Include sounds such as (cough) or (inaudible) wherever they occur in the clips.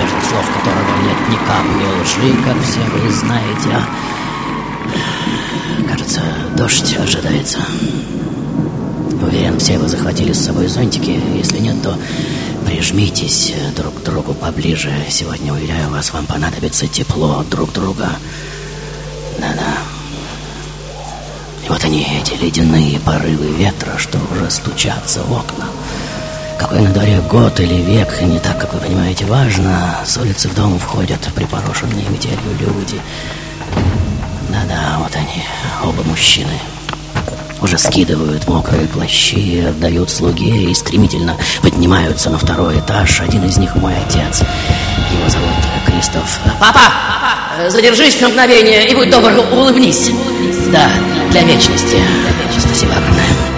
между слов которого нет ни капли лжи, как все вы знаете, кажется, дождь ожидается. Уверен, все вы захватили с собой зонтики. Если нет, то прижмитесь друг к другу поближе. Сегодня, уверяю вас, вам понадобится тепло друг друга. Да-да. И вот они, эти ледяные порывы ветра, что уже стучатся в окна. Какой на дворе год или век, не так, как вы понимаете, важно. С улицы в дом входят припорошенные метелью люди. Да-да, вот они, оба мужчины. Уже скидывают мокрые плащи, отдают слуге и стремительно поднимаются на второй этаж. Один из них мой отец. Его зовут Кристоф. Папа! Задержись на мгновение и будь добр, улыбнись. Да, для вечности. Спасибо огромное.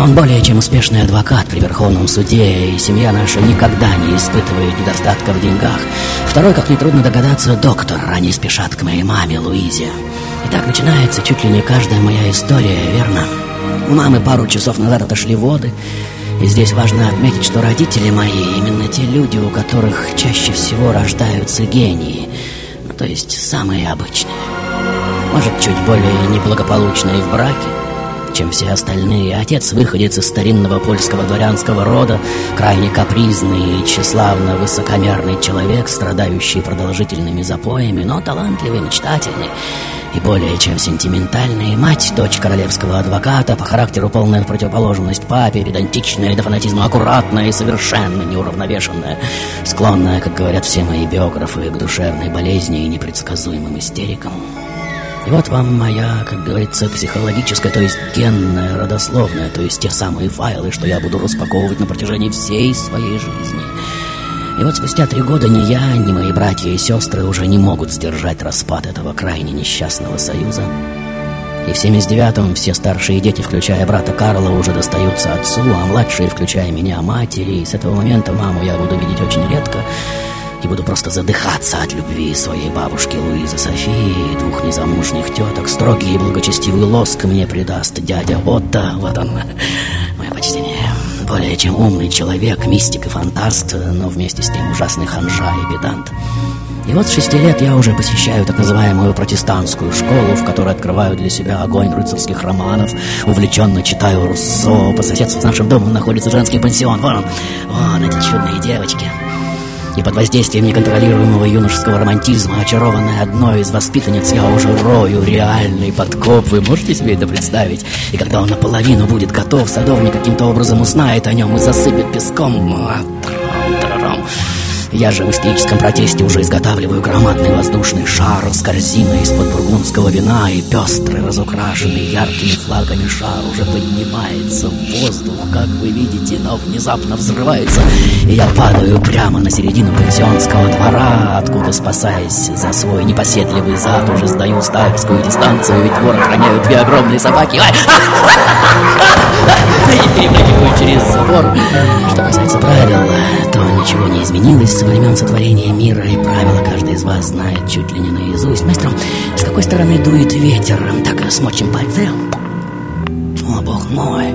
Он более чем успешный адвокат при Верховном суде, и семья наша никогда не испытывает недостатка в деньгах. Второй, как нетрудно догадаться, доктор. Они спешат к моей маме Луизе. И так начинается чуть ли не каждая моя история, верно? У мамы пару часов назад отошли воды, и здесь важно отметить, что родители мои именно те люди, у которых чаще всего рождаются гении, ну, то есть самые обычные. Может, чуть более неблагополучные в браке, чем все остальные. Отец выходец из старинного польского дворянского рода, крайне капризный и тщеславно высокомерный человек, страдающий продолжительными запоями, но талантливый, мечтательный и более чем сентиментальный. Мать, дочь королевского адвоката, по характеру полная противоположность папе, педантичная до фанатизма, аккуратная и совершенно неуравновешенная, склонная, как говорят все мои биографы, к душевной болезни и непредсказуемым истерикам. И вот вам моя, как говорится, психологическая, то есть генная, родословная, то есть те самые файлы, что я буду распаковывать на протяжении всей своей жизни. И вот спустя три года ни я, ни мои братья и сестры уже не могут сдержать распад этого крайне несчастного союза. И в 79-м все старшие дети, включая брата Карла, уже достаются отцу, а младшие, включая меня, матери. И с этого момента маму я буду видеть очень редко, и буду просто задыхаться от любви своей бабушки Луизы Софии двух незамужних теток. Строгий и благочестивый лоск мне придаст дядя Отто. Вот он, мое почтение. Более чем умный человек, мистик и фантаст, но вместе с тем ужасный ханжа и бедант. И вот с шести лет я уже посещаю так называемую протестантскую школу, в которой открываю для себя огонь рыцарских романов, увлеченно читаю Руссо, по соседству с нашим домом находится женский пансион. Вон, вон эти чудные девочки и под воздействием неконтролируемого юношеского романтизма, очарованная одной из воспитанниц, я уже рою реальный подкоп. Вы можете себе это представить? И когда он наполовину будет готов, садовник каким-то образом узнает о нем и засыпет песком. Я же в истерическом протесте уже изготавливаю громадный воздушный шар с корзиной из-под бургундского вина, и пестрый, разукрашенный яркими флагами шар уже поднимается в воздух, как вы видите, но внезапно взрывается, и я падаю прямо на середину пенсионского двора, откуда, спасаясь за свой непоседливый зад, уже сдаю стайерскую дистанцию, ведь двор охраняют две огромные собаки. (laughs) И перепрыгиваю через забор. Что касается правил, то ничего не изменилось со времен сотворения мира, и правила каждый из вас знает чуть ли не наизусть. Мастер, с какой стороны дует ветер? Так смочим пальцы. О, бог мой.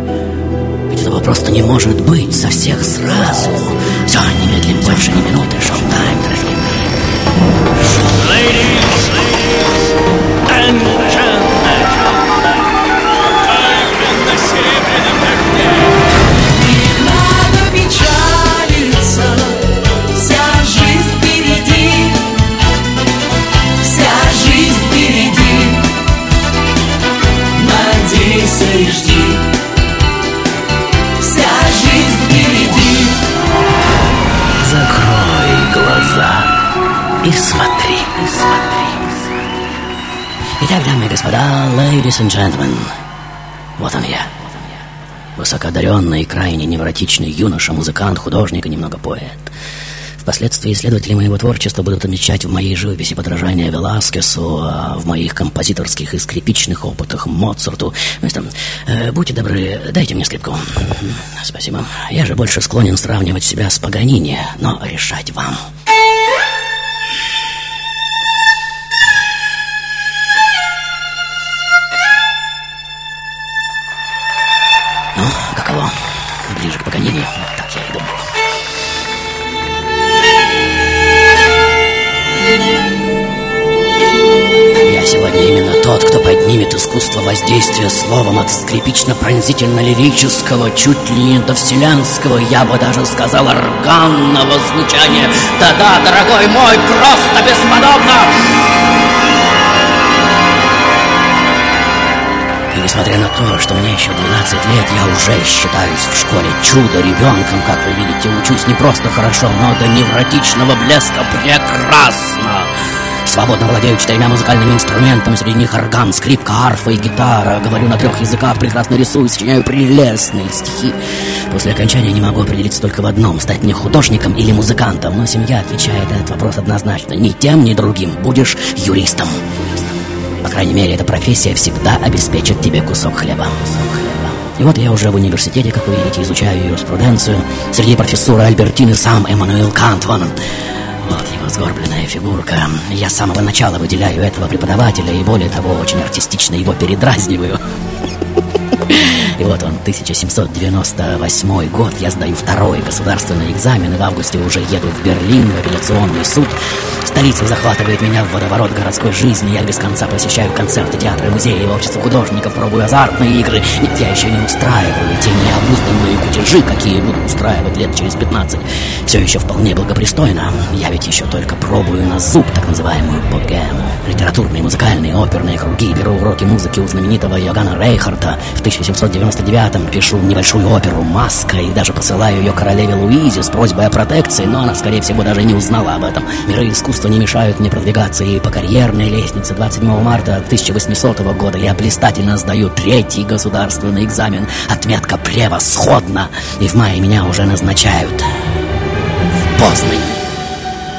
Ведь этого просто не может быть со всех сразу. Все, немедленно, больше ни минуты. Шоу-тайм, дорогие мои. Ladies и смотри, и смотри. Итак, дамы и господа, ladies and gentlemen, вот он я. Высокоодаренный и крайне невротичный юноша, музыкант, художник и немного поэт. Впоследствии исследователи моего творчества будут отмечать в моей живописи подражание Веласкесу, а в моих композиторских и скрипичных опытах Моцарту. Мистер, э, будьте добры, дайте мне скрипку. Спасибо. Я же больше склонен сравнивать себя с Паганини, но решать вам. Ну, каково? Ближе к погонению, так я и думал. Я сегодня именно тот, кто поднимет искусство воздействия словом от скрипично-пронзительно-лирического, чуть ли не до вселенского, я бы даже сказал, органного звучания. Да-да, дорогой мой, просто бесподобно! И несмотря на то, что мне еще 12 лет, я уже считаюсь в школе чудо-ребенком, как вы видите, учусь не просто хорошо, но до невротичного блеска прекрасно. Свободно владею четырьмя музыкальными инструментами, среди них орган, скрипка, арфа и гитара. Говорю на трех языках, прекрасно рисую, сочиняю прелестные стихи. После окончания не могу определиться только в одном, стать мне художником или музыкантом. Но семья отвечает на этот вопрос однозначно. Ни тем, ни другим. Будешь юристом. По крайней мере, эта профессия всегда обеспечит тебе кусок хлеба. И вот я уже в университете, как вы видите, изучаю юриспруденцию. Среди профессора Альбертины сам Эммануил Кант, вон он. Вот его сгорбленная фигурка. Я с самого начала выделяю этого преподавателя и, более того, очень артистично его передразниваю. И вот он, 1798 год, я сдаю второй государственный экзамен, и в августе уже еду в Берлин, в апелляционный суд. Столица захватывает меня в водоворот городской жизни, я без конца посещаю концерты, театры, музеи, общество художников, пробую азартные игры. Нет, я еще не устраиваю те необузданные кутежи, какие буду устраивать лет через 15. Все еще вполне благопристойно. Я ведь еще только пробую на зуб так называемую богему. Литературные, музыкальные, оперные круги, беру уроки музыки у знаменитого Йоганна Рейхарта. В 1799-м пишу небольшую оперу «Маска» и даже посылаю ее королеве Луизе с просьбой о протекции, но она, скорее всего, даже не узнала об этом. Миры искусства не мешают мне продвигаться и по карьерной лестнице 27 марта 1800 года я блистательно сдаю третий государственный экзамен. Отметка превосходна, и в мае меня уже назначают в Познань.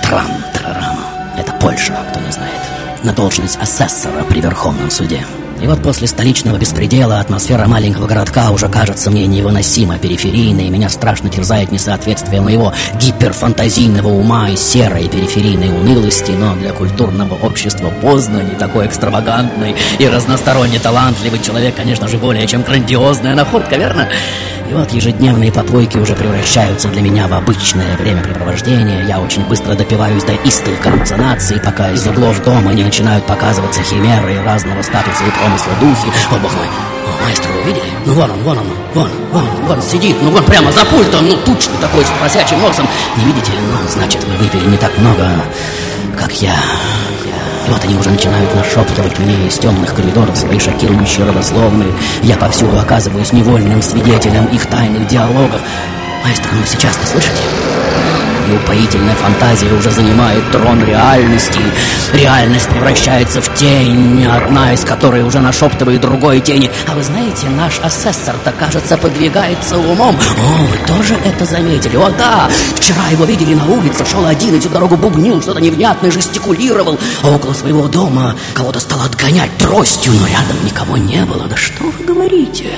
Трам-трарам. Это Польша, кто не знает. На должность асессора при Верховном суде. И вот после столичного беспредела атмосфера маленького городка уже кажется мне невыносимо периферийной, и меня страшно терзает несоответствие моего гиперфантазийного ума и серой периферийной унылости, но для культурного общества Познани такой экстравагантный и разносторонне талантливый человек, конечно же, более чем грандиозная находка, верно? И вот ежедневные попойки уже превращаются для меня в обычное времяпрепровождение. Я очень быстро допиваюсь до истых галлюцинаций, пока из углов дома не начинают показываться химеры разного статуса и промысла духи. О, бог мой! О, маэстро, вы видели? Ну, вон он, вон он, вон, вон, вон сидит, ну, вон прямо за пультом, ну, тучный такой, с просячим носом. Не видите? Ну, значит, вы выпили не так много, как я. Вот они уже начинают нашептывать мне из темных коридоров свои шокирующие родословные. Я повсюду оказываюсь невольным свидетелем их тайных диалогов. Маэстро, ну сейчас-то слышите? И упоительная фантазия уже занимает трон реальности. Реальность превращается в тень, одна из которой уже нашептывает другой тени. А вы знаете, наш асессор-то, кажется, подвигается умом. О, вы тоже это заметили? О, да! Вчера его видели на улице, шел один и всю дорогу бубнил, что-то невнятное жестикулировал. А около своего дома кого-то стал отгонять тростью, но рядом никого не было. Да что вы говорите?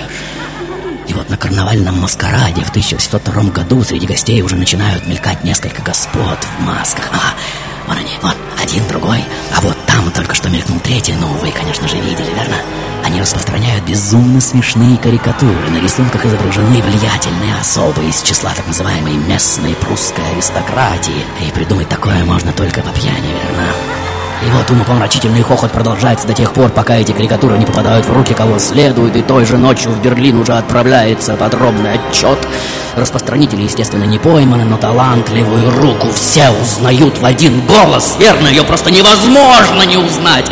Вот на карнавальном маскараде в 1802 году среди гостей уже начинают мелькать несколько господ в масках. А, вон они, вон, один, другой. А вот там только что мелькнул третий, ну, вы, конечно же, видели, верно? Они распространяют безумно смешные карикатуры. На рисунках изображены влиятельные особы из числа так называемой местной прусской аристократии. И придумать такое можно только по пьяни, верно? И вот умопомрачительный хохот продолжается до тех пор, пока эти карикатуры не попадают в руки кого следует, и той же ночью в Берлин уже отправляется подробный отчет. Распространители, естественно, не пойманы, но талантливую руку все узнают в один голос. Верно, ее просто невозможно не узнать.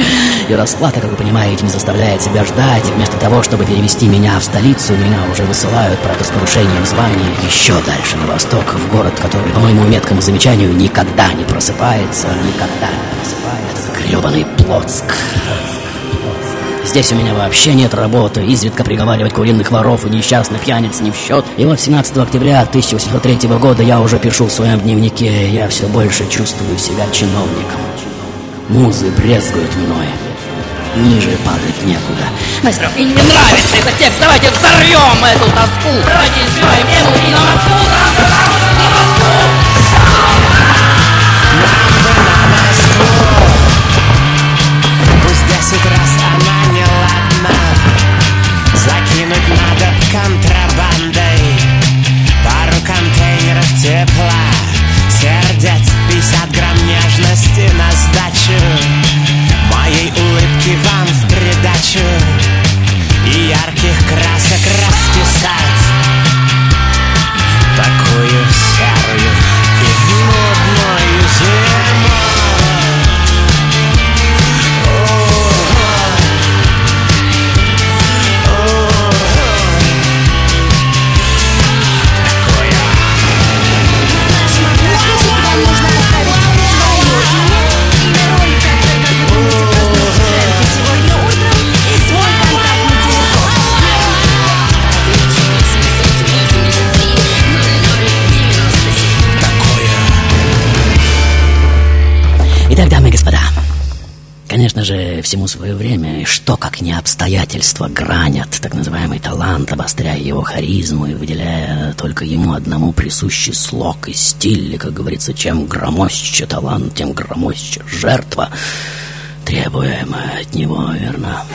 И расплата, как вы понимаете, не заставляет себя ждать. Вместо того, чтобы перевести меня в столицу, меня уже высылают, правда, с повышением звания еще дальше, на восток, в город, который, по моему меткому замечанию, никогда не просыпается. Никогда не просыпается. Гребаный Плотск. Здесь у меня вообще нет работы, изредка приговаривать куриных воров и несчастных пьяниц не в счет. И вот 17 октября 1803 года я уже пишу в своем дневнике, я все больше чувствую себя чиновником. Музы брезгуют мной. Ниже падать некуда. Маэстро, мне не нравится этот текст. Давайте взорвем эту тоску. Давайте избиваем тему и на Москву. этот раз она не ладна. Закинуть надо контрабандой. Пару контейнеров тепла. Сердец 50 грамм нежности на сдачу. Моей улыбки вам в придачу. И ярких красок Же, всему свое время, и что, как не обстоятельства, гранят так называемый талант, обостряя его харизму и выделяя только ему одному присущий слог и стиль, и, как говорится, чем громоздче талант, тем громоздче жертва, требуемая от него, верно?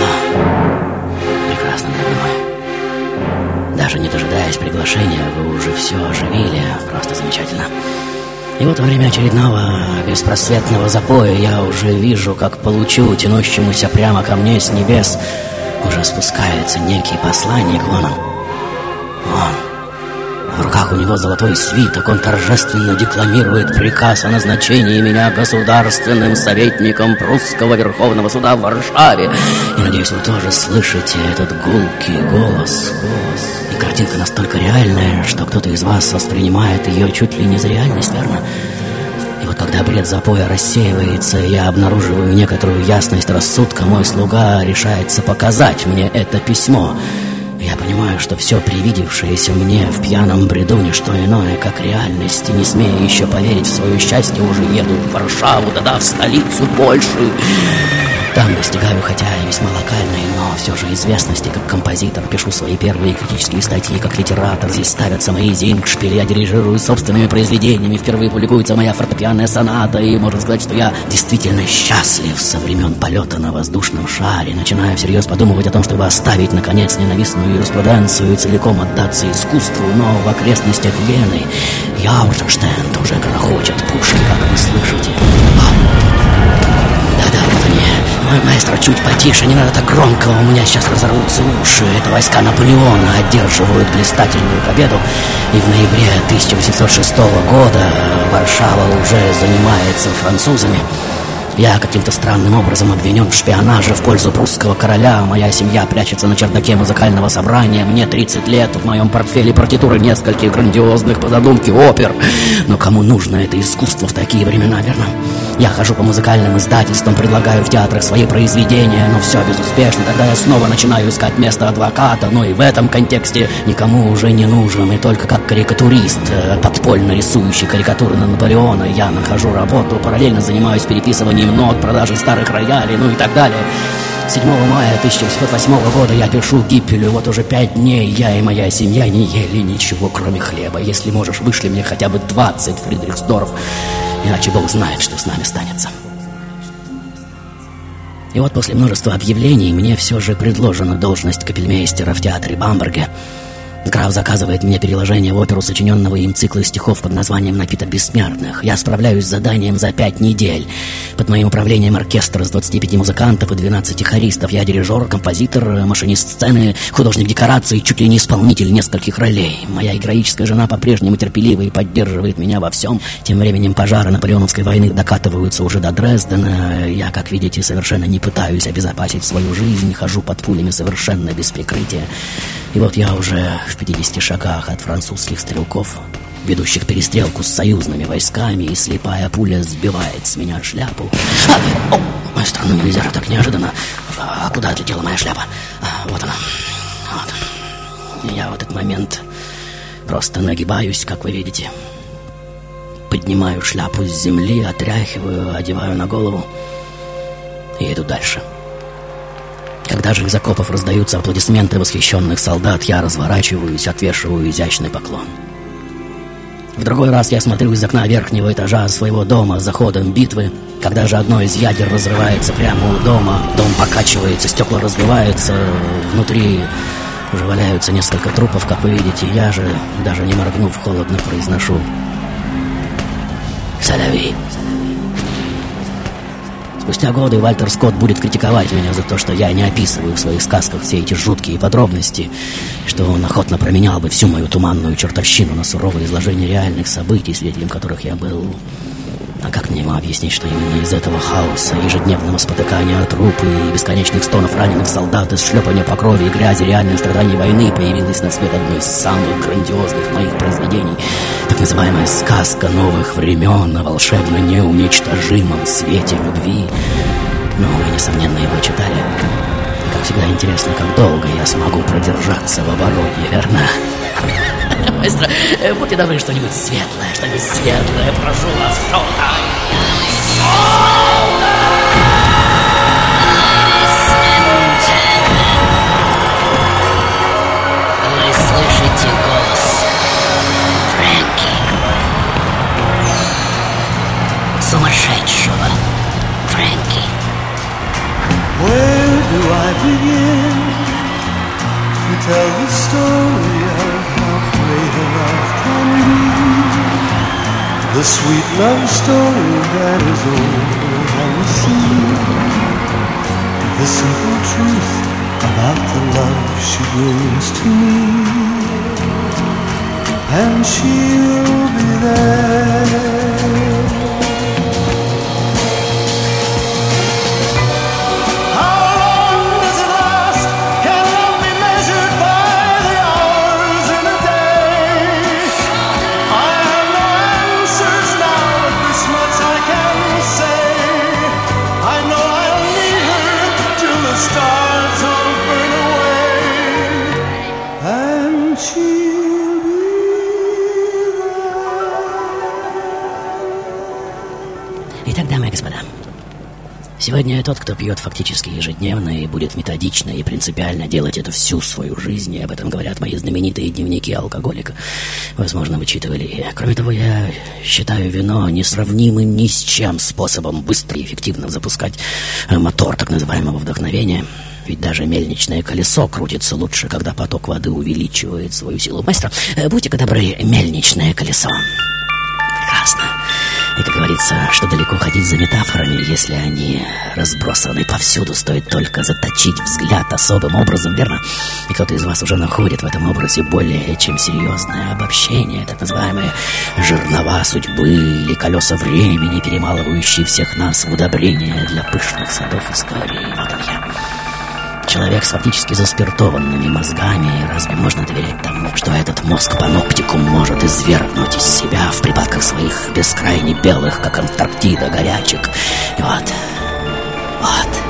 А, прекрасно, дорогой мой. Даже не дожидаясь приглашения, вы уже все оживили, просто замечательно. И вот во время очередного беспросветного запоя я уже вижу, как получу тянущемуся прямо ко мне с небес уже спускается некий посланник, вон он. Вон. В руках у него золотой свиток, он торжественно декламирует приказ о назначении меня государственным советником прусского Верховного Суда в Варшаве. И надеюсь, вы тоже слышите этот гулкий голос. голос. И картинка настолько реальная, что кто-то из вас воспринимает ее чуть ли не за реальность, верно? И вот когда бред запоя рассеивается, я обнаруживаю некоторую ясность рассудка, мой слуга решается показать мне это письмо — я понимаю, что все привидевшееся мне в пьяном бреду не что иное, как реальность, и не смея еще поверить в свое счастье, уже еду в Варшаву, да-да, в столицу Польши. Там достигаю, хотя и весьма локальной, но все же известности как композитор. Пишу свои первые критические статьи как литератор. Здесь ставятся мои зингшпили, я дирижирую собственными произведениями. Впервые публикуется моя фортепианная соната, и можно сказать, что я действительно счастлив со времен полета на воздушном шаре. Начинаю всерьез подумывать о том, чтобы оставить, наконец, ненавистную юриспруденцию и целиком отдаться искусству, но в окрестностях Вены Яуртенштенд уже грохочет пушки, как вы слышите. Они. Мой маэстро, чуть потише, не надо так громко, у меня сейчас разорвутся уши. Это войска Наполеона одерживают блистательную победу. И в ноябре 1806 года Варшава уже занимается французами. Я каким-то странным образом обвинен в шпионаже в пользу прусского короля. Моя семья прячется на чердаке музыкального собрания. Мне 30 лет, в моем портфеле партитуры нескольких грандиозных по задумке опер. Но кому нужно это искусство в такие времена, верно? Я хожу по музыкальным издательствам, предлагаю в театрах свои произведения, но все безуспешно. Тогда я снова начинаю искать место адвоката, но и в этом контексте никому уже не нужен. И только как карикатурист, э, подпольно рисующий карикатуры на Наполеона, я нахожу работу, параллельно занимаюсь переписыванием нот, продажей старых роялей, ну и так далее. 7 мая 1808 года я пишу Гиппелю, вот уже пять дней я и моя семья не ели ничего, кроме хлеба. Если можешь, вышли мне хотя бы 20 Фридрихсдорф, иначе Бог знает, что с нами станется. И вот после множества объявлений мне все же предложена должность капельмейстера в театре Бамберге – Граф заказывает мне переложение в оперу сочиненного им цикла стихов под названием «Напиток бессмертных». Я справляюсь с заданием за пять недель. Под моим управлением оркестр из 25 музыкантов и 12 хористов. Я дирижер, композитор, машинист сцены, художник декораций, чуть ли не исполнитель нескольких ролей. Моя героическая жена по-прежнему терпелива и поддерживает меня во всем. Тем временем пожары Наполеоновской войны докатываются уже до Дрездена. Я, как видите, совершенно не пытаюсь обезопасить свою жизнь, хожу под пулями совершенно без прикрытия. И вот я уже в 50 шагах от французских стрелков, ведущих перестрелку с союзными войсками, и слепая пуля сбивает с меня шляпу. А, о, моя страна, нельзя так неожиданно. А куда отлетела моя шляпа? А, вот она. Вот. Я в этот момент просто нагибаюсь, как вы видите. Поднимаю шляпу с земли, отряхиваю, одеваю на голову и иду дальше. — когда же из окопов раздаются аплодисменты восхищенных солдат, я разворачиваюсь, отвешиваю изящный поклон. В другой раз я смотрю из окна верхнего этажа своего дома за ходом битвы. Когда же одно из ядер разрывается прямо у дома, дом покачивается, стекла разбиваются, внутри уже валяются несколько трупов, как вы видите. Я же, даже не моргнув, холодно произношу «Саляви!» Спустя годы Вальтер Скотт будет критиковать меня за то, что я не описываю в своих сказках все эти жуткие подробности, что он охотно променял бы всю мою туманную чертовщину на суровое изложение реальных событий, свидетелем которых я был. А как мне ему объяснить, что именно из этого хаоса, ежедневного спотыкания от трупы и бесконечных стонов раненых солдат, из шлепания по крови и грязи реальных страданий войны появилась на свет одно из самых грандиозных моих произведений, так называемая «Сказка новых времен» о волшебно неуничтожимом свете любви. Но вы, несомненно, его читали. Всегда интересно, как долго я смогу продержаться в обороне, верно? Маэстро, будьте добры, что-нибудь светлое, что-нибудь светлое, прошу вас, I begin to tell the story of how great a love can be. The sweet love story that is old and the. The simple truth about the love she brings to me. And she'll be there. Сегодня тот, кто пьет фактически ежедневно и будет методично и принципиально делать это всю свою жизнь, и об этом говорят мои знаменитые дневники алкоголика, возможно, вычитывали. И, Кроме того, я считаю вино несравнимым ни с чем способом быстро и эффективно запускать э, мотор так называемого вдохновения. Ведь даже мельничное колесо крутится лучше, когда поток воды увеличивает свою силу. Мастер, э, будьте-ка добры, мельничное колесо. Прекрасно. И, как говорится, что далеко ходить за метафорами, если они разбросаны повсюду, стоит только заточить взгляд особым образом, верно? И кто-то из вас уже находит в этом образе более чем серьезное обобщение, так называемые жернова судьбы или колеса времени, перемалывающие всех нас в удобрение для пышных садов истории. Вот он я. Человек с фактически заспиртованными мозгами. И Разве можно доверять тому, что этот мозг паноптикум может извергнуть из себя в припадках своих бескрайне белых, как Антарктида, горячек? Вот, вот,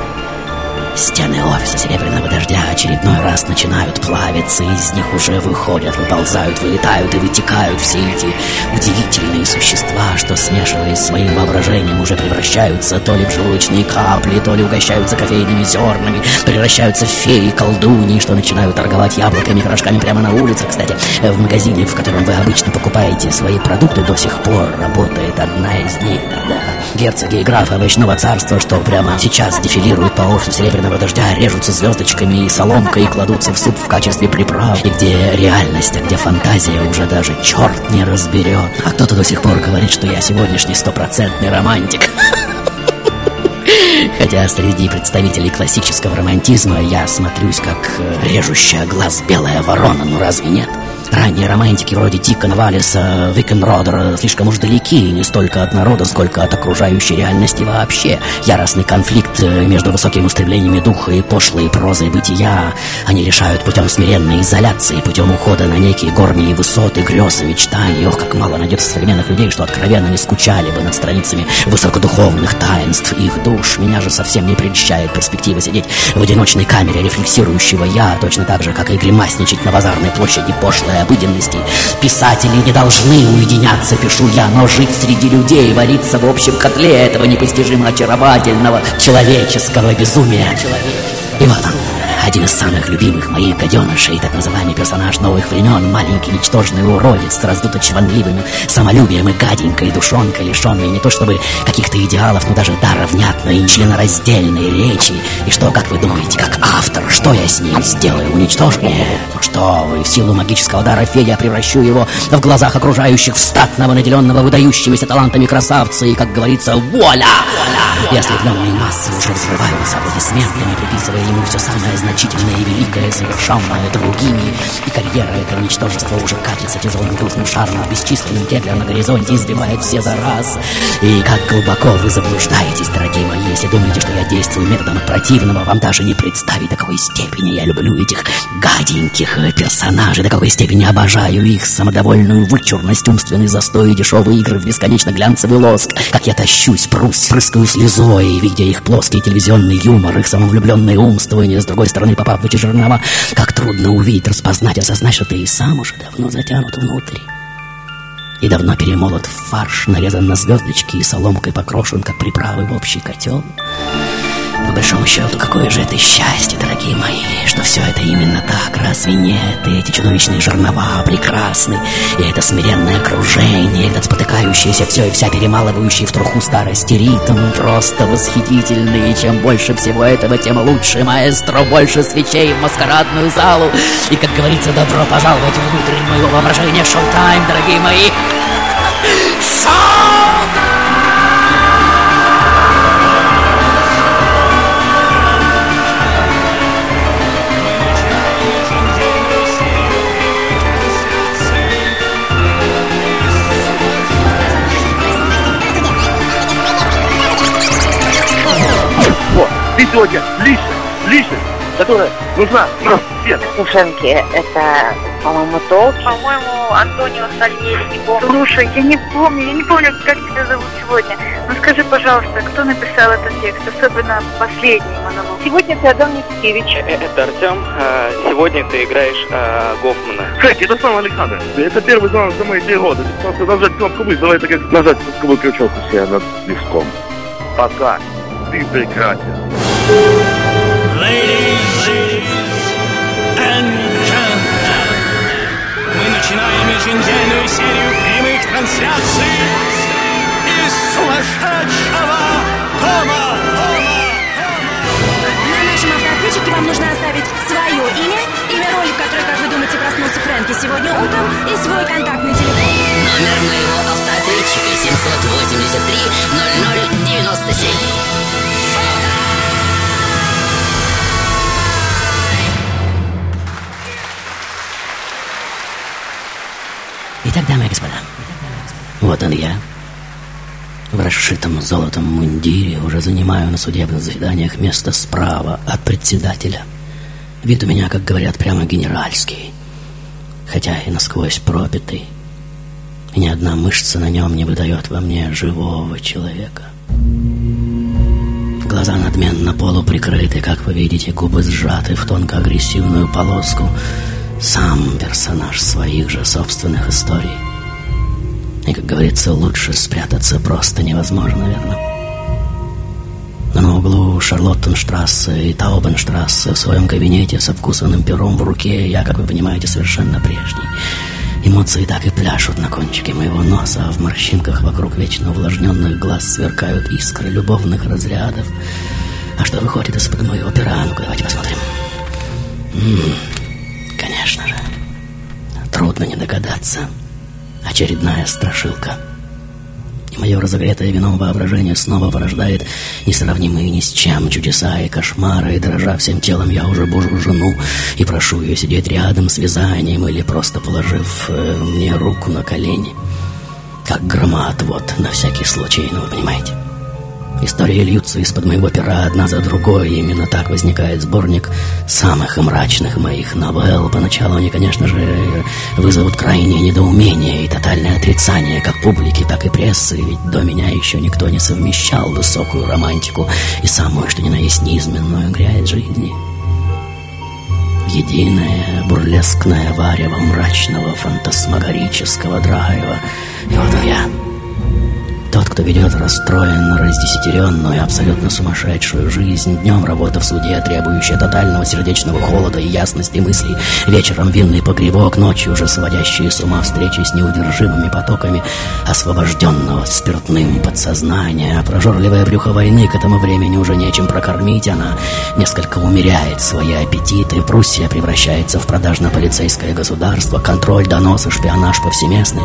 Стены офиса Серебряного Дождя очередной раз начинают плавиться, из них уже выходят, выползают, вылетают и вытекают все эти удивительные существа, что, смешиваясь с своим воображением, уже превращаются то ли в желудочные капли, то ли угощаются кофейными зернами, превращаются в феи, колдуньи, что начинают торговать яблоками, пирожками прямо на улице. Кстати, в магазине, в котором вы обычно покупаете свои продукты, до сих пор работает одна из них, да-да. Герцоги и графы овощного царства, что прямо сейчас дефилируют по офису Серебряного Дождя, режутся звездочками и соломкой и кладутся в суп в качестве приправ, и где реальность, а где фантазия уже даже черт не разберет. А кто-то до сих пор говорит, что я сегодняшний стопроцентный романтик. (laughs) Хотя среди представителей классического романтизма я смотрюсь как э, режущая глаз белая ворона, ну разве нет? Ранние романтики вроде Дикона Валиса, Викенродера слишком уж далеки не столько от народа, сколько от окружающей реальности вообще. Яростный конфликт э, между высокими устремлениями духа и пошлой прозой бытия они решают путем смиренной изоляции, путем ухода на некие горние высоты, грез и мечтаний. Ох, как мало найдется современных людей, что откровенно не скучали бы над страницами высокодуховных таинств их душ. Меня же совсем не прельщает перспектива сидеть в одиночной камере рефлексирующего я, точно так же, как и гримасничать на базарной площади пошлой обыденности. Писатели не должны уединяться, пишу я, но жить среди людей, вариться в общем котле этого непостижимо очаровательного человеческого безумия. И вот он, один из самых любимых моих гаденышей, так называемый персонаж новых времен, маленький ничтожный уродец с раздуто чванливым самолюбием и гаденькой душонкой, лишенной не то чтобы каких-то идеалов, но даже дара внятной и членораздельной речи. И что, как вы думаете, как автор, что я с ним сделаю? Уничтожу? Нет, ну что вы, в силу магического дара фея я превращу его в глазах окружающих в статного, наделенного выдающимися талантами красавца, и, как говорится, вуаля! И ослепленные массы уже взрываются аплодисментами, приписывая ему все самое значительное и великое, совершенное другими. И карьера этого ничтожества уже катится тяжелым грустным шаром бесчисленным кеглям на горизонте и сбивает все за раз. И как глубоко вы заблуждаетесь, дорогие мои, если думаете, что я действую методом от противного, вам даже не представить, до какой степени я люблю этих гаденьких персонажей, до какой степени обожаю их самодовольную вычурность, умственный застой и дешевые игры в бесконечно глянцевый лоск. Как я тащусь, прусь, прыскаю слезой, видя их плоский телевизионный юмор, их самовлюбленное умствование, с другой стороны, попав в эти жернова, как трудно увидеть, распознать, осознать, что ты и сам уже давно затянут внутрь. И давно перемолот в фарш, нарезан на звездочки и соломкой покрошен, как приправы в общий котел. По большому счету, какое же это счастье, дорогие мои, что все это именно так, разве нет? И эти чудовищные жернова прекрасны, и это смиренное окружение, этот спотыкающийся все и вся перемалывающий в труху старости ритм просто восхитительный. И чем больше всего этого, тем лучше, маэстро, больше свечей в маскарадную залу. И, как говорится, добро пожаловать внутрь моего воображения шоу-тайм, дорогие мои. Ты сегодня личность, личность, которая нужна нам всем. Ушенки, это, по-моему, Толки. По-моему, Антонио Сальери, не помню. Слушай, я не помню, я не помню, как тебя зовут сегодня. Ну скажи, пожалуйста, кто написал этот текст, особенно последний монолог? Сегодня ты Адам Никитевич. Это Артем. А, Сегодня ты играешь а, Гофмана. Кстати, это сам Александр. Это первый звонок за мои три года. Просто нажать кнопку вызова, это как нажать спусковой крючок у себя над виском. Пока. Ты прекрасен. Ladies and gentlemen, мы начинаем еженедельную серию прямых трансляций из сумасшедшего дома. На нашем автоответчике вам нужно оставить свое имя, имя роли, в которой, как вы думаете, проснулся Фрэнки сегодня утром, и свой контактный телефон. Номер моего 783 0097. Итак, дамы и господа, вот он я. В расшитом золотом мундире уже занимаю на судебных заседаниях место справа от председателя. Вид у меня, как говорят, прямо генеральский, хотя и насквозь пропитый. И ни одна мышца на нем не выдает во мне живого человека. Глаза надменно полуприкрыты, как вы видите, губы сжаты в тонко-агрессивную полоску. Сам персонаж своих же собственных историй. И, как говорится, лучше спрятаться просто невозможно, верно? Но на углу Шарлоттенштрассе и Таубенштрассе в своем кабинете с обкусанным пером в руке я, как вы понимаете, совершенно прежний. Эмоции так и пляшут на кончике моего носа, а в морщинках вокруг вечно увлажненных глаз сверкают искры любовных разрядов. А что выходит из-под моего пера? Ну-ка, давайте посмотрим. М, конечно же. Трудно не догадаться. Очередная страшилка. Мое разогретое вином воображение снова порождает несравнимые ни с чем чудеса и кошмары, и дрожа всем телом я уже бужу жену и прошу ее сидеть рядом с вязанием или просто положив э, мне руку на колени. Как громоотвод на всякий случай, ну вы понимаете. Истории льются из-под моего пера одна за другой, и именно так возникает сборник самых мрачных моих новелл. Поначалу они, конечно же, вызовут крайнее недоумение и тотальное отрицание как публики, так и прессы, ведь до меня еще никто не совмещал высокую романтику и самую, что ни на есть, неизменную грязь жизни. Единое бурлескное варево мрачного фантасмагорического драйва. И вот я... Тот, кто ведет расстроенно, раздесятеренную абсолютно сумасшедшую жизнь, днем работа в суде, требующая тотального сердечного холода и ясности мыслей, вечером винный погребок, ночью уже сводящие с ума встречи с неудержимыми потоками освобожденного спиртным подсознания, прожорливое брюхо войны к этому времени уже нечем прокормить, она несколько умеряет свои аппетиты, Пруссия превращается в продажно-полицейское государство, контроль, доносы, шпионаж повсеместный.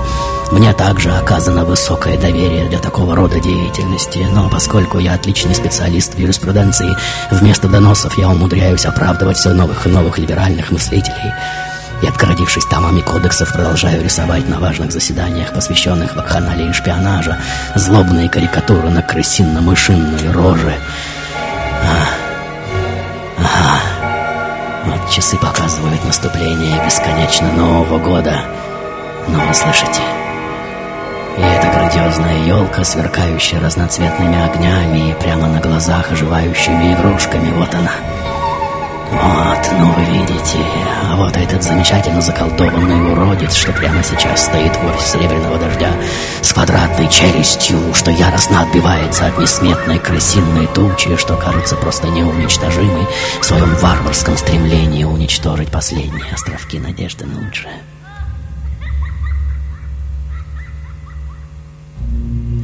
Мне также оказано высокое доверие для такого рода деятельности, но поскольку я отличный специалист в юриспруденции, вместо доносов я умудряюсь оправдывать все новых и новых либеральных мыслителей. И, отгородившись томами кодексов, продолжаю рисовать на важных заседаниях, посвященных вакханалии и шпионажа, злобные карикатуры на крысинно-мышинной роже. А, ага. Вот часы показывают наступление бесконечно Нового года. Но вы слышите? И эта грандиозная елка, сверкающая разноцветными огнями и прямо на глазах оживающими игрушками, вот она. Вот, ну вы видите, а вот этот замечательно заколдованный уродец, что прямо сейчас стоит в Серебряного Дождя с квадратной челюстью, что яростно отбивается от несметной крысиной тучи, что кажется просто неуничтожимой в своем варварском стремлении уничтожить последние островки надежды на лучшее.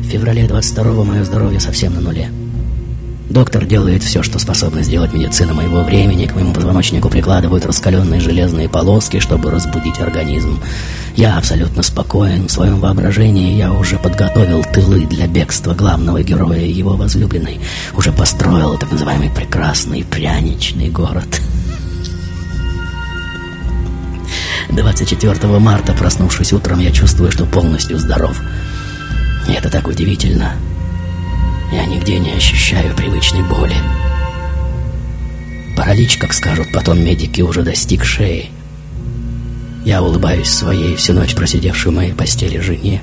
В феврале 22-го мое здоровье совсем на нуле. Доктор делает все, что способна сделать медицина моего времени. К моему позвоночнику прикладывают раскаленные железные полоски, чтобы разбудить организм. Я абсолютно спокоен. В своем воображении я уже подготовил тылы для бегства главного героя и его возлюбленной. Уже построил так называемый прекрасный пряничный город. 24 марта, проснувшись утром, я чувствую, что полностью здоров. И это так удивительно. Я нигде не ощущаю привычной боли. Паралич, как скажут потом медики, уже достиг шеи. Я улыбаюсь своей всю ночь просидевшей в моей постели жене.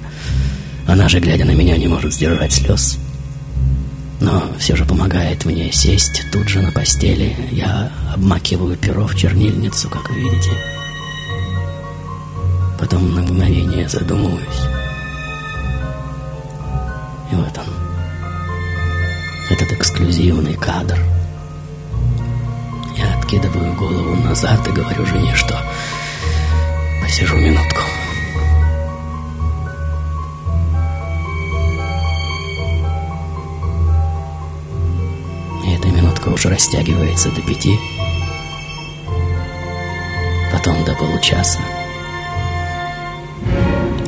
Она же, глядя на меня, не может сдержать слез. Но все же помогает мне сесть тут же на постели. Я обмакиваю перо в чернильницу, как вы видите. Потом на мгновение задумываюсь. И вот он. Этот эксклюзивный кадр. Я откидываю голову назад и говорю жене, что посижу минутку. И эта минутка уже растягивается до пяти, потом до получаса.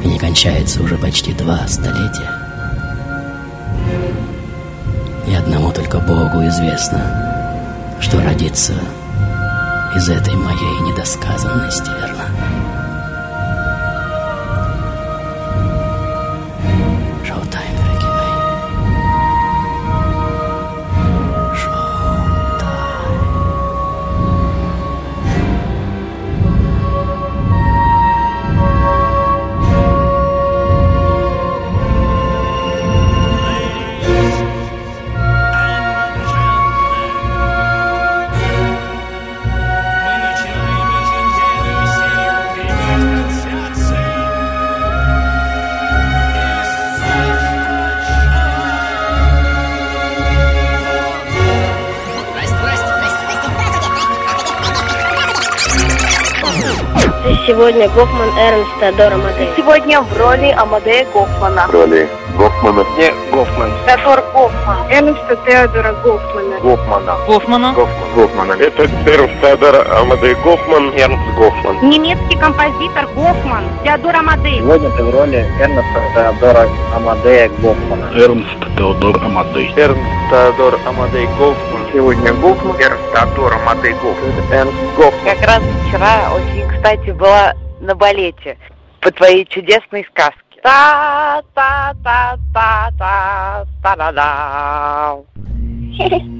И не кончается уже почти два столетия. И одному только Богу известно, что родится из этой моей недосказанности, верно? Сегодня Гофман Эрнст Теодор Амадей. Сегодня в роли Амадея Гофмана. роли Гофмана. Не, Гофман. Теодор Гофман. Эрнста Теодора Гофмана. Гофмана. Гофмана. Гофман. Гофмана. Это Эрнст Теодор Амадей Гофман. Эрнст Гофман. Немецкий композитор Гофман. Теодор Амадей. Сегодня ты в роли Эрнеста Теодора Амадея Гофмана. Эрнст Теодор Амадей. Эрнст Теодор Амадей Гофман. Сегодня Гофман. Эрнст Эрнст Гофман. Как раз вчера очень, кстати, была на балете по твоей чудесной сказке. та та та та та та да да (laughs)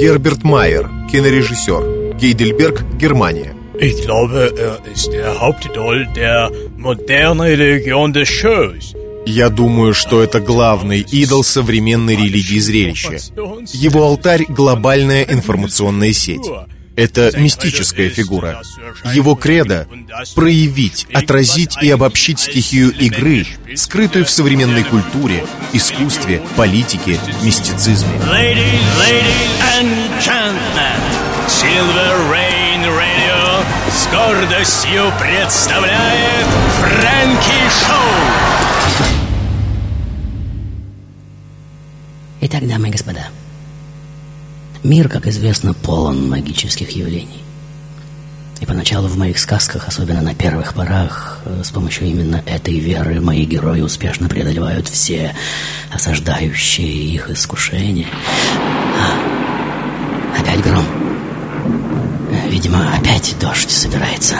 Герберт Майер, кинорежиссер. Гейдельберг, Германия. Ich glaube, er ist der Hauptidol der modernen Religion des Shows. Я думаю, что это главный идол современной религии зрелища. Его алтарь — глобальная информационная сеть. Это мистическая фигура. Его кредо — проявить, отразить и обобщить стихию игры, скрытую в современной культуре, искусстве, политике, мистицизме. С гордостью представляет Фрэнки Шоу. Итак, дамы и господа, мир, как известно, полон магических явлений. И поначалу в моих сказках, особенно на первых порах, э, с помощью именно этой веры мои герои успешно преодолевают все осаждающие их искушения. А, опять гром. Видимо, опять дождь собирается.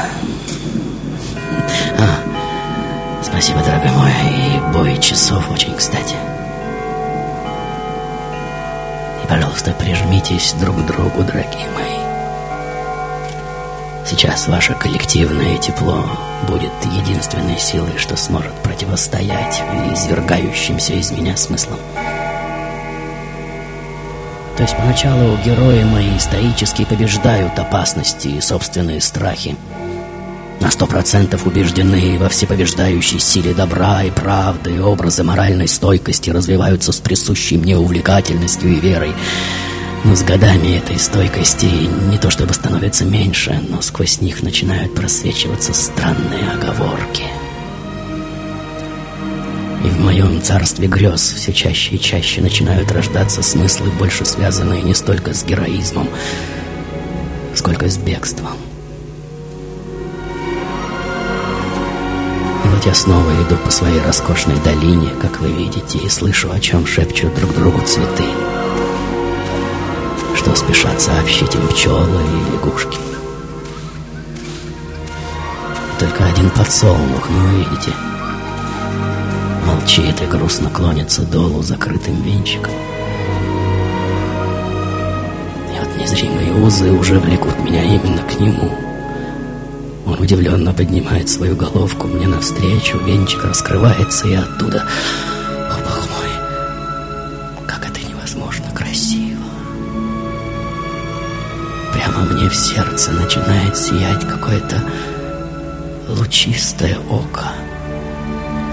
А, спасибо, дорогой мой, и бой часов очень кстати. Пожалуйста, прижмитесь друг к другу, дорогие мои. Сейчас ваше коллективное тепло будет единственной силой, что сможет противостоять извергающимся из меня смыслам. То есть поначалу герои мои стоически побеждают опасности и собственные страхи. На сто процентов убеждены во всеповеждающей силе добра и правды, и образы моральной стойкости развиваются с присущей мне увлекательностью и верой. Но с годами этой стойкости не то чтобы становится меньше, но сквозь них начинают просвечиваться странные оговорки. И в моем царстве грез все чаще и чаще начинают рождаться смыслы, больше связанные не столько с героизмом, сколько с бегством. Вот я снова иду по своей роскошной долине, как вы видите, и слышу, о чем шепчут друг другу цветы что спешат сообщить им пчелы и лягушки. Только один подсолнух, ну видите, молчит и грустно клонится долу закрытым венчиком. И вот незримые узы уже влекут меня именно к нему. Он удивленно поднимает свою головку мне навстречу, венчик раскрывается, и оттуда мне в сердце начинает сиять какое-то лучистое око.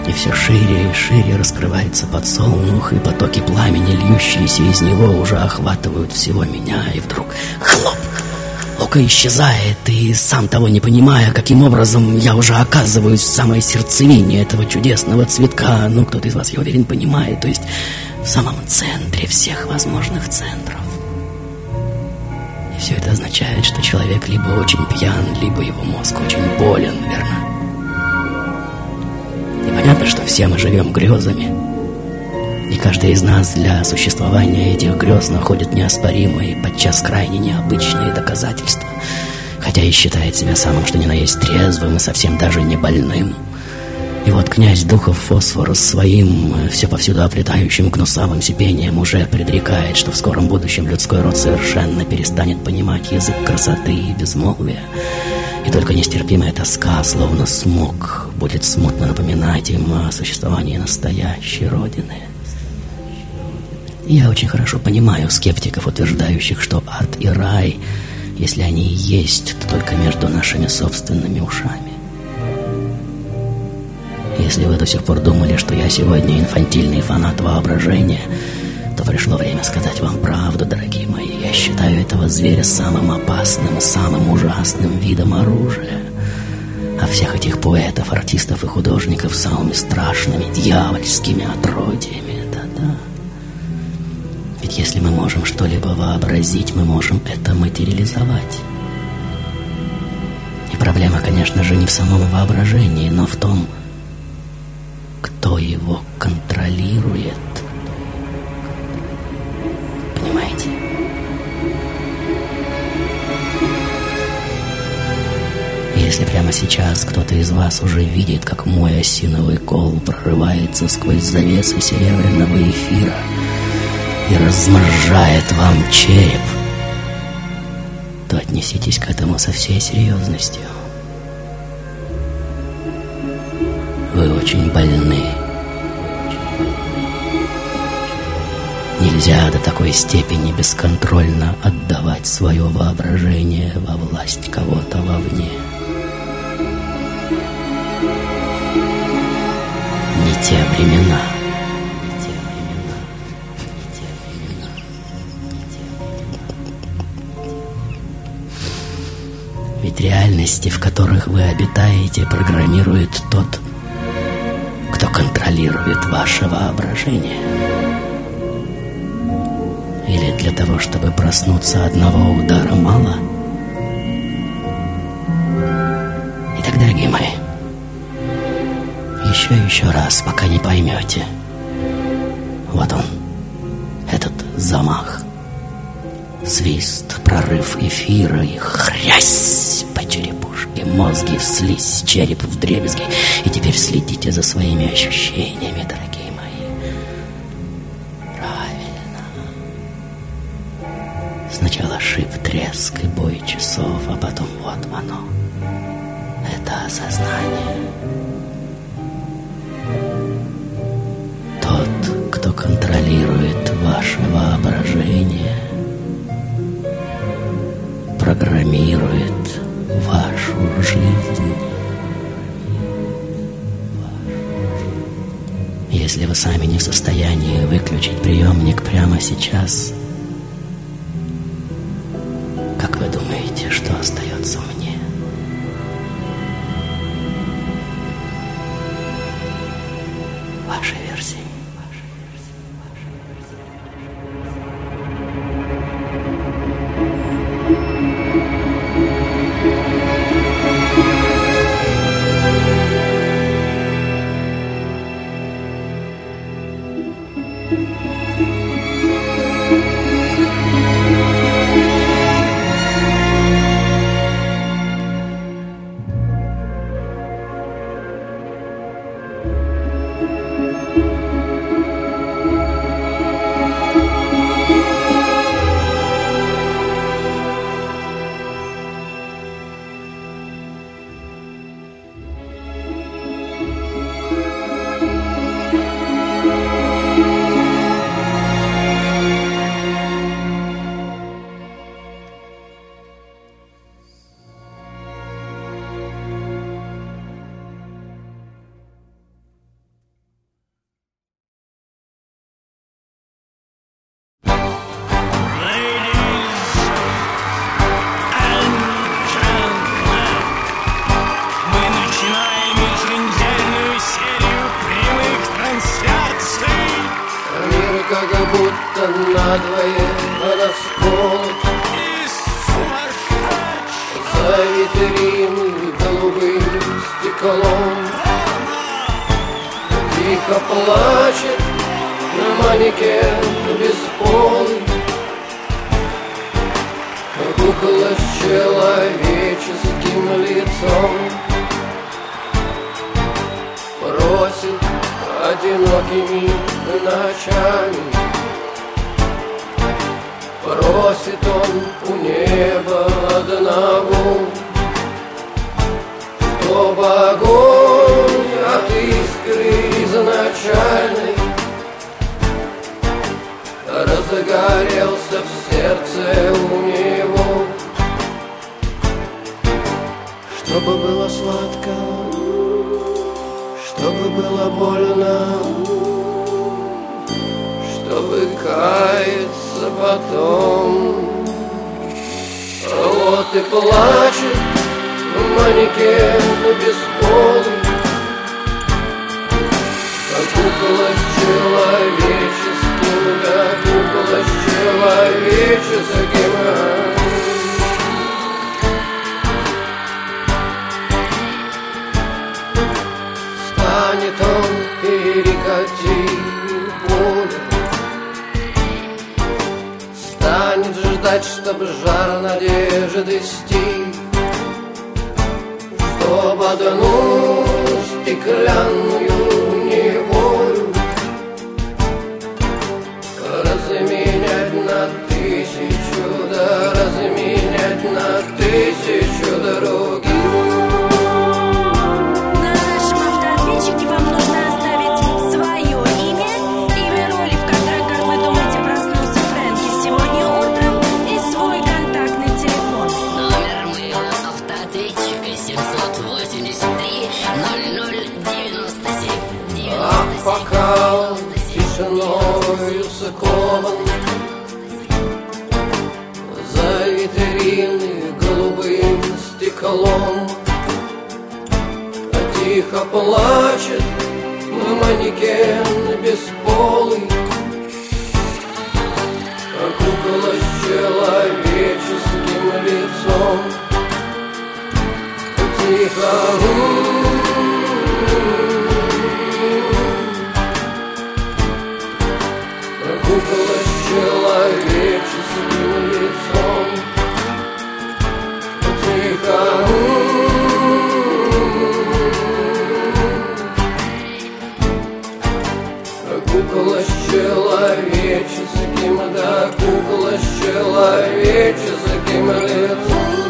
И все шире и шире раскрывается подсолнух, и потоки пламени, льющиеся из него, уже охватывают всего меня, и вдруг хлоп! Око исчезает, и сам того не понимая, каким образом я уже оказываюсь в самой сердцевине этого чудесного цветка. Ну, кто-то из вас, я уверен, понимает, то есть в самом центре всех возможных центров. И все это означает, что человек либо очень пьян, либо его мозг очень болен, верно? И понятно, что все мы живем грезами. И каждый из нас для существования этих грез находит неоспоримые, подчас крайне необычные доказательства, хотя и считает себя самым что ни на есть трезвым и совсем даже не больным. И вот князь духов Фосфор своим э, все повсюду оплетающим гнусавым сипением уже предрекает, что в скором будущем людской род совершенно перестанет понимать язык красоты и безмолвия. И только нестерпимая тоска, словно смог, будет смутно напоминать им о существовании настоящей Родины. Я очень хорошо понимаю скептиков, утверждающих, что ад и рай, если они и есть, то только между нашими собственными ушами. Если вы до сих пор думали, что я сегодня инфантильный фанат воображения, то пришло время сказать вам правду, дорогие мои. Я считаю этого зверя самым опасным, самым ужасным видом оружия. А всех этих поэтов, артистов и художников самыми страшными, дьявольскими отродьями. Если мы можем что-либо вообразить, мы можем это материализовать. И проблема, конечно же, не в самом воображении, но в том, кто его контролирует. Понимаете? Если прямо сейчас кто-то из вас уже видит, как мой осиновый кол прорывается сквозь завесы серебряного эфира и разморжает вам череп, то отнеситесь к этому со всей серьезностью. Вы очень больны. Нельзя до такой степени бесконтрольно отдавать свое воображение во власть кого-то вовне. Не те времена. Ведь реальности, в которых вы обитаете, программирует тот, кто контролирует ваше воображение. Или для того, чтобы проснуться одного удара мало? Итак, дорогие мои, еще и еще раз, пока не поймете. Вот он, этот замах. Свист, прорыв эфира и хрясь по черепу мозги в слизь, череп в дребезги. И теперь следите за своими ощущениями, дорогие мои. Правильно. Сначала шип, треск и бой часов, а потом вот оно. Это осознание. Тот, кто контролирует ваше воображение – формирует вашу жизнь. Если вы сами не в состоянии выключить приемник прямо сейчас – Чтоб огонь от искры изначальной Разгорелся в сердце у него Чтобы было сладко чтобы было больно, чтобы каяться потом. Вот и плачет манекен бесполый, как кукла с человеческим, как кукла с человеческим. Станет он перекати поле. Станет ждать, чтоб жар надежды стих Чтоб одну стеклянную неволю Разменять на тысячу, да разменять на тысячу других скован За витрины голубым стеклом А Тихо плачет манекен бесполый. А кукла с человеческим лицом. Тихо кукла с человеческим лицом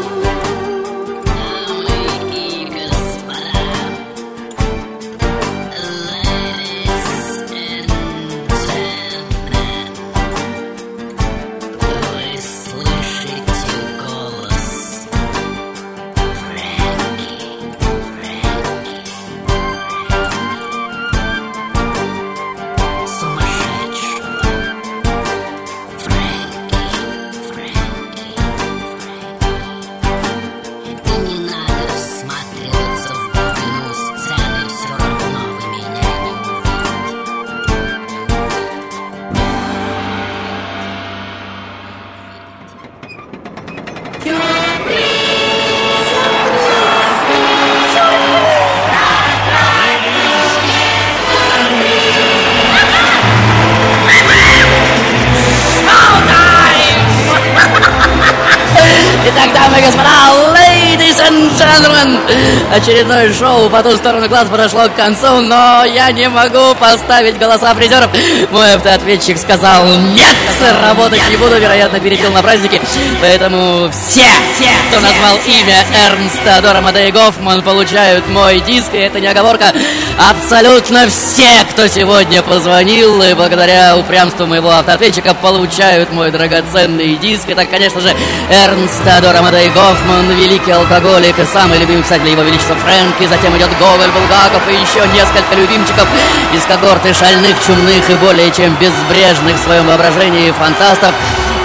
очередное шоу по ту сторону глаз подошло к концу, но я не могу поставить голоса призеров. Мой автоответчик сказал нет, работать не буду, вероятно, перепил на праздники. Поэтому все, все, кто назвал имя Эрнста Дора Мадей Гофман, получают мой диск, и это не оговорка. Абсолютно все, кто сегодня позвонил, и благодаря упрямству моего автоответчика, получают мой драгоценный диск. Это, конечно же, Эрнст Теодор Амадей Гофман, великий алкоголик и самый любимый писатель его величества Фрэнки. Затем идет Гоголь, Булгаков и еще несколько любимчиков из когорты шальных, чумных и более чем безбрежных в своем воображении фантастов.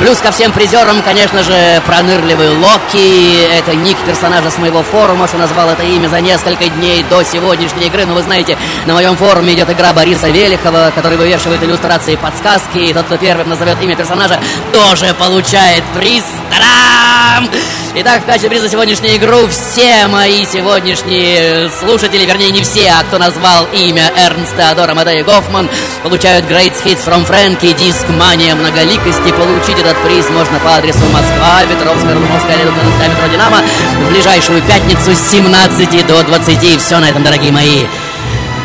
Плюс ко всем призерам, конечно же, пронырливый Локи. Это ник персонажа с моего форума, что назвал это имя за несколько дней до сегодняшней игры. Но вы знаете, на моем форуме идет игра Бориса Велихова, который вывешивает иллюстрации подсказки. И тот, кто первым назовет имя персонажа, тоже получает приз. Та-дам! Итак, в качестве приза сегодняшней игру все мои сегодняшние слушатели, вернее не все, а кто назвал имя Эрнста Адора Мадея Гофман, получают Great Hits from Frankie, диск «Мания многоликости». Получить этот приз можно по адресу Москва, Петровская, Рудновская, Ледовская, метро «Динамо» в ближайшую пятницу с 17 до 20. Все на этом, дорогие мои.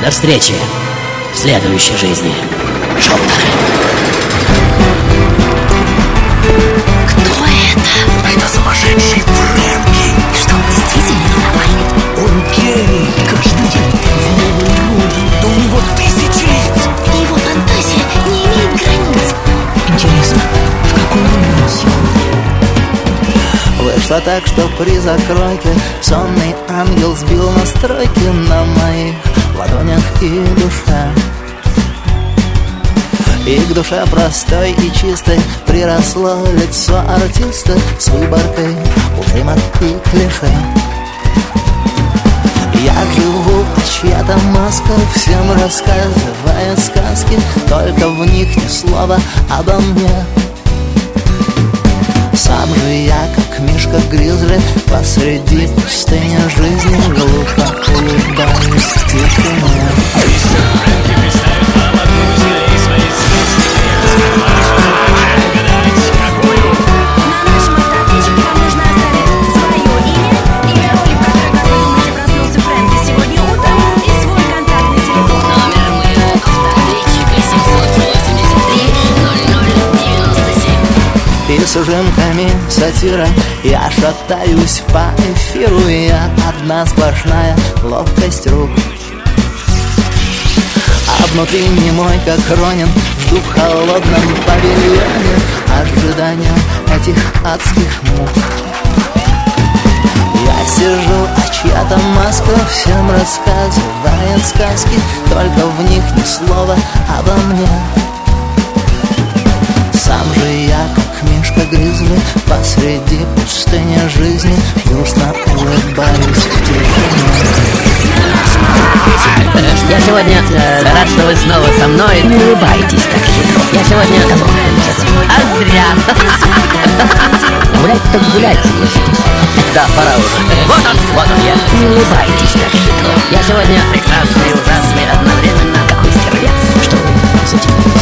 До встречи в следующей жизни. Кто Вышло так, что при закройке Сонный ангел сбил настройки На моих ладонях и душе. И к душе простой и чистой Приросло лицо артиста С выборкой ужимок и клише. Я живу, чья-то маска Всем рассказывая сказки Только в них ни слова обо мне. Сам же я, мишка гризли Посреди пустыни? Жизни Глупо улыбаюсь в тишине сатира. Я шатаюсь по эфиру Я одна сплошная ловкость рук. А внутри не мой, как Ронин Жду в холодном павильоне Ожидания этих адских мук. Я сижу, а чья-то маска Всем рассказывает сказки Только в них ни слова обо мне. Сам же я, как мишка гризли Посреди пустыни жизни Грустно улыбаюсь в тишине Я сегодня э, рад, что вы снова со мной. Не улыбайтесь так хитро. Я сегодня... А зря. Гулять так гулять. Да, пора уже. Вот он, вот он я. Не улыбайтесь так хитро. Я сегодня прекрасный ужасный одновременно. Какой стервец. Что вы этим